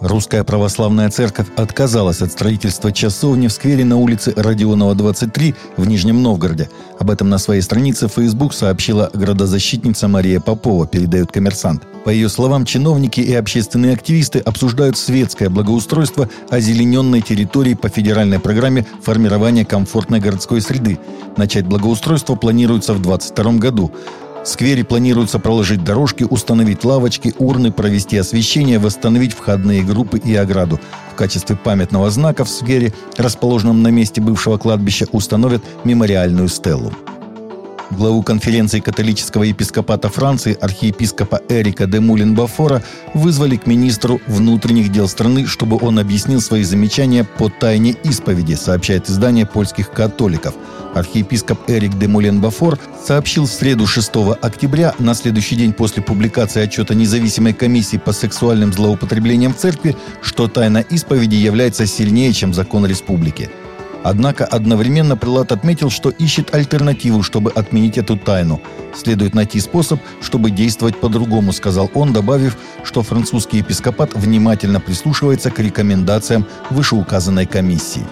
Русская православная церковь отказалась от строительства часовни в сквере на улице Родионова, 23 в Нижнем Новгороде. Об этом на своей странице в Facebook сообщила градозащитница Мария Попова, передает коммерсант. По ее словам, чиновники и общественные активисты обсуждают светское благоустройство озелененной территории по федеральной программе формирования комфортной городской среды. Начать благоустройство планируется в 2022 году. В сквере планируется проложить дорожки, установить лавочки, урны, провести освещение, восстановить входные группы и ограду. В качестве памятного знака в сквере, расположенном на месте бывшего кладбища, установят мемориальную стелу. Главу конференции католического епископата Франции архиепископа Эрика де Мулин-Бафора вызвали к министру внутренних дел страны, чтобы он объяснил свои замечания по тайне исповеди, сообщает издание польских католиков. Архиепископ Эрик де Мулен-Бафор сообщил в среду 6 октября, на следующий день после публикации отчета независимой комиссии по сексуальным злоупотреблениям в церкви, что тайна исповеди является сильнее, чем закон республики. Однако одновременно прилад отметил, что ищет альтернативу, чтобы отменить эту тайну. Следует найти способ, чтобы действовать по-другому, сказал он, добавив, что французский епископат внимательно прислушивается к рекомендациям вышеуказанной комиссии.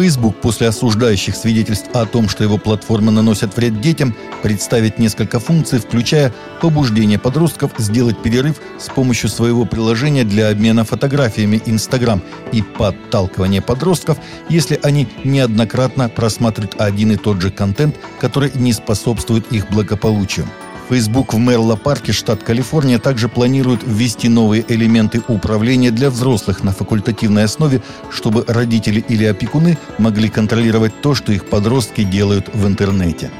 Facebook после осуждающих свидетельств о том, что его платформы наносят вред детям, представит несколько функций, включая побуждение подростков сделать перерыв с помощью своего приложения для обмена фотографиями Instagram и подталкивание подростков, если они неоднократно просматривают один и тот же контент, который не способствует их благополучию. Facebook в Мерло-парке, штат Калифорния, также планирует ввести новые элементы управления для взрослых на факультативной основе, чтобы родители или опекуны могли контролировать то, что их подростки делают в интернете.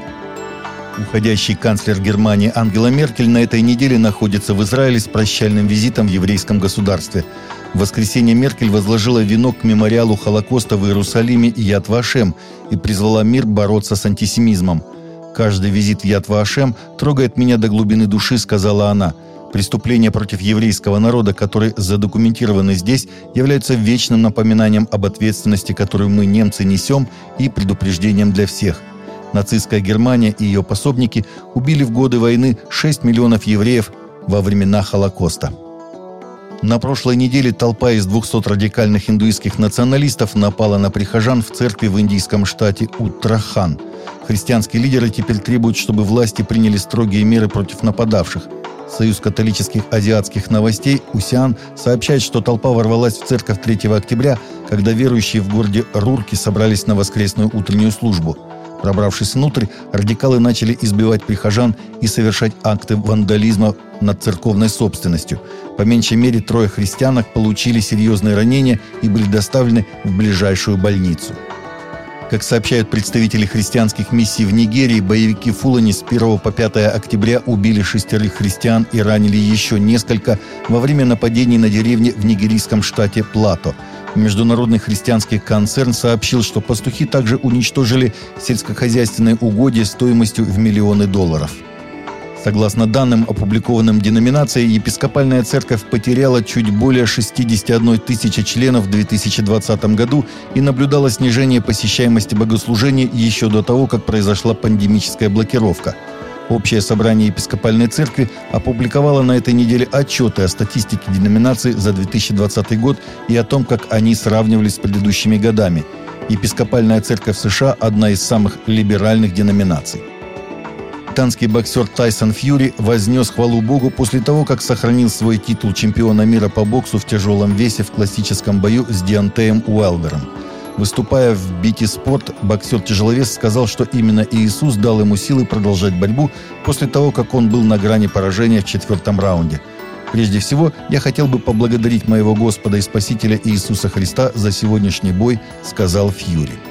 Уходящий канцлер Германии Ангела Меркель на этой неделе находится в Израиле с прощальным визитом в еврейском государстве. В воскресенье Меркель возложила венок к мемориалу Холокоста в Иерусалиме Яд Вашем и призвала мир бороться с антисемизмом – «Каждый визит в Яд Вашем трогает меня до глубины души», — сказала она. Преступления против еврейского народа, которые задокументированы здесь, являются вечным напоминанием об ответственности, которую мы, немцы, несем, и предупреждением для всех. Нацистская Германия и ее пособники убили в годы войны 6 миллионов евреев во времена Холокоста. На прошлой неделе толпа из 200 радикальных индуистских националистов напала на прихожан в церкви в индийском штате Уттрахан – Христианские лидеры теперь требуют, чтобы власти приняли строгие меры против нападавших. Союз католических азиатских новостей «Усиан» сообщает, что толпа ворвалась в церковь 3 октября, когда верующие в городе Рурки собрались на воскресную утреннюю службу. Пробравшись внутрь, радикалы начали избивать прихожан и совершать акты вандализма над церковной собственностью. По меньшей мере трое христианок получили серьезные ранения и были доставлены в ближайшую больницу. Как сообщают представители христианских миссий в Нигерии, боевики Фулани с 1 по 5 октября убили шестерых христиан и ранили еще несколько во время нападений на деревни в нигерийском штате Плато. Международный христианский концерн сообщил, что пастухи также уничтожили сельскохозяйственные угодья стоимостью в миллионы долларов. Согласно данным, опубликованным деноминацией, епископальная церковь потеряла чуть более 61 тысячи членов в 2020 году и наблюдала снижение посещаемости богослужений еще до того, как произошла пандемическая блокировка. Общее собрание епископальной церкви опубликовало на этой неделе отчеты о статистике деноминации за 2020 год и о том, как они сравнивались с предыдущими годами. Епископальная церковь США – одна из самых либеральных деноминаций. Британский боксер Тайсон Фьюри вознес хвалу Богу после того, как сохранил свой титул чемпиона мира по боксу в тяжелом весе в классическом бою с Диантеем Уайлдером. Выступая в «Бити Спорт», боксер-тяжеловес сказал, что именно Иисус дал ему силы продолжать борьбу после того, как он был на грани поражения в четвертом раунде. Прежде всего, я хотел бы поблагодарить моего Господа и Спасителя Иисуса Христа за сегодняшний бой, сказал Фьюри.